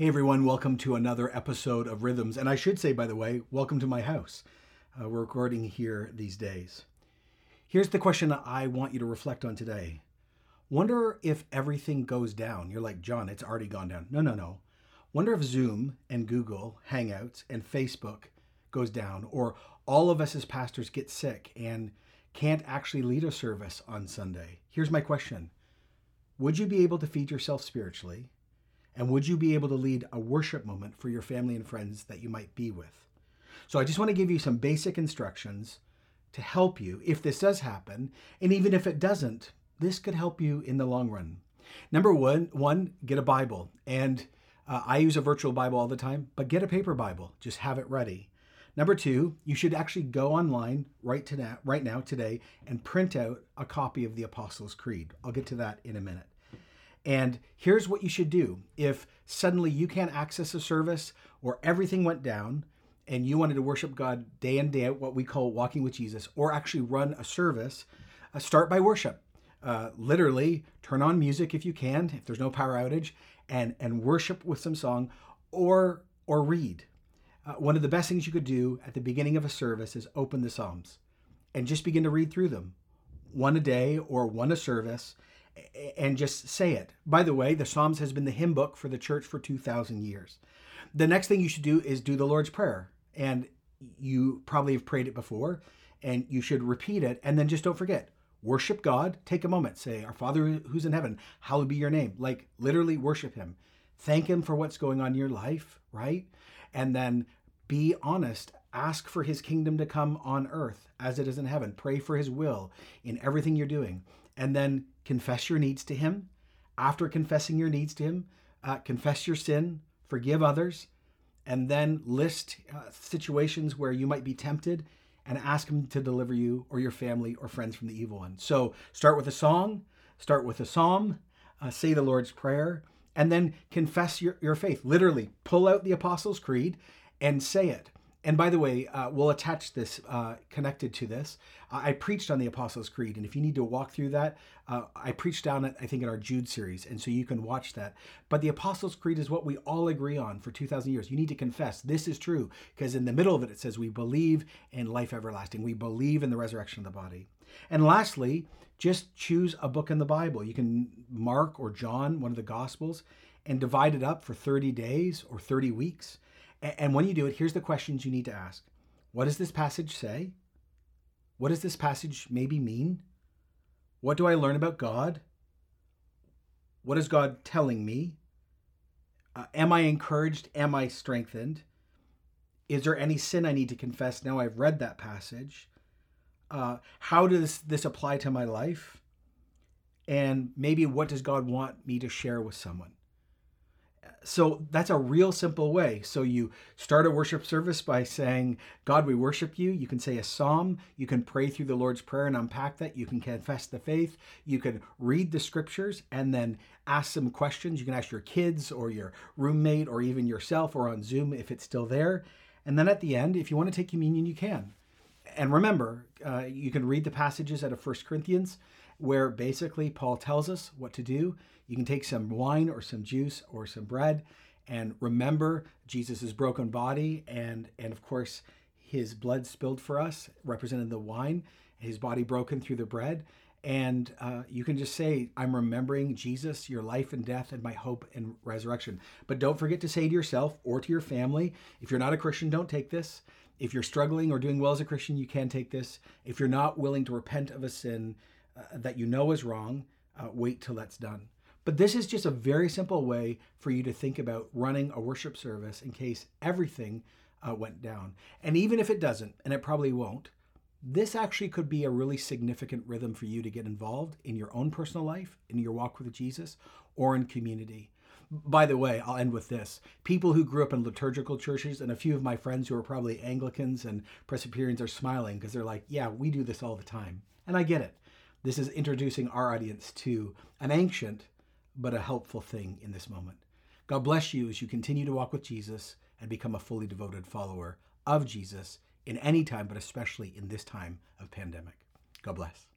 Hey everyone, welcome to another episode of Rhythms. And I should say, by the way, welcome to my house. Uh, we're recording here these days. Here's the question I want you to reflect on today. Wonder if everything goes down. You're like, John, it's already gone down. No, no, no. Wonder if Zoom and Google Hangouts and Facebook goes down, or all of us as pastors get sick and can't actually lead a service on Sunday. Here's my question Would you be able to feed yourself spiritually? And would you be able to lead a worship moment for your family and friends that you might be with? So I just want to give you some basic instructions to help you if this does happen. And even if it doesn't, this could help you in the long run. Number one, one get a Bible. And uh, I use a virtual Bible all the time, but get a paper Bible. Just have it ready. Number two, you should actually go online right to now, right now today and print out a copy of the Apostles' Creed. I'll get to that in a minute. And here's what you should do if suddenly you can't access a service or everything went down and you wanted to worship God day in, day out, what we call walking with Jesus, or actually run a service, uh, start by worship. Uh, literally, turn on music if you can, if there's no power outage, and, and worship with some song or, or read. Uh, one of the best things you could do at the beginning of a service is open the Psalms and just begin to read through them, one a day or one a service and just say it. By the way, the Psalms has been the hymn book for the church for 2,000 years. The next thing you should do is do the Lord's Prayer. And you probably have prayed it before, and you should repeat it. And then just don't forget worship God. Take a moment. Say, Our Father who's in heaven, hallowed be your name. Like literally worship Him. Thank Him for what's going on in your life, right? And then be honest. Ask for His kingdom to come on earth as it is in heaven. Pray for His will in everything you're doing and then confess your needs to Him. After confessing your needs to Him, uh, confess your sin, forgive others, and then list uh, situations where you might be tempted and ask Him to deliver you or your family or friends from the evil one. So start with a song, start with a psalm, uh, say the Lord's Prayer, and then confess your, your faith. Literally, pull out the Apostles' Creed and say it. And by the way, uh, we'll attach this uh, connected to this. Uh, I preached on the Apostles' Creed, and if you need to walk through that, uh, I preached down it, I think, in our Jude series, and so you can watch that. But the Apostles' Creed is what we all agree on for 2,000 years. You need to confess this is true, because in the middle of it, it says, We believe in life everlasting, we believe in the resurrection of the body. And lastly, just choose a book in the Bible. You can Mark or John, one of the Gospels, and divide it up for 30 days or 30 weeks and when you do it, here's the questions you need to ask What does this passage say? What does this passage maybe mean? What do I learn about God? What is God telling me? Uh, am I encouraged? Am I strengthened? Is there any sin I need to confess now I've read that passage? Uh, how does this apply to my life? And maybe what does God want me to share with someone? So that's a real simple way. So you start a worship service by saying, God, we worship you. You can say a psalm. You can pray through the Lord's Prayer and unpack that. You can confess the faith. You can read the scriptures and then ask some questions. You can ask your kids or your roommate or even yourself or on Zoom if it's still there. And then at the end, if you want to take communion, you can. And remember, uh, you can read the passages out of First Corinthians where basically Paul tells us what to do. You can take some wine or some juice or some bread and remember Jesus' broken body and and of course his blood spilled for us, represented the wine, his body broken through the bread. And uh, you can just say, I'm remembering Jesus, your life and death, and my hope and resurrection. But don't forget to say to yourself or to your family, if you're not a Christian, don't take this. If you're struggling or doing well as a Christian, you can take this. If you're not willing to repent of a sin uh, that you know is wrong, uh, wait till that's done. But this is just a very simple way for you to think about running a worship service in case everything uh, went down. And even if it doesn't, and it probably won't, this actually could be a really significant rhythm for you to get involved in your own personal life, in your walk with Jesus, or in community. By the way, I'll end with this. People who grew up in liturgical churches, and a few of my friends who are probably Anglicans and Presbyterians are smiling because they're like, yeah, we do this all the time. And I get it. This is introducing our audience to an ancient but a helpful thing in this moment. God bless you as you continue to walk with Jesus and become a fully devoted follower of Jesus in any time, but especially in this time of pandemic. God bless.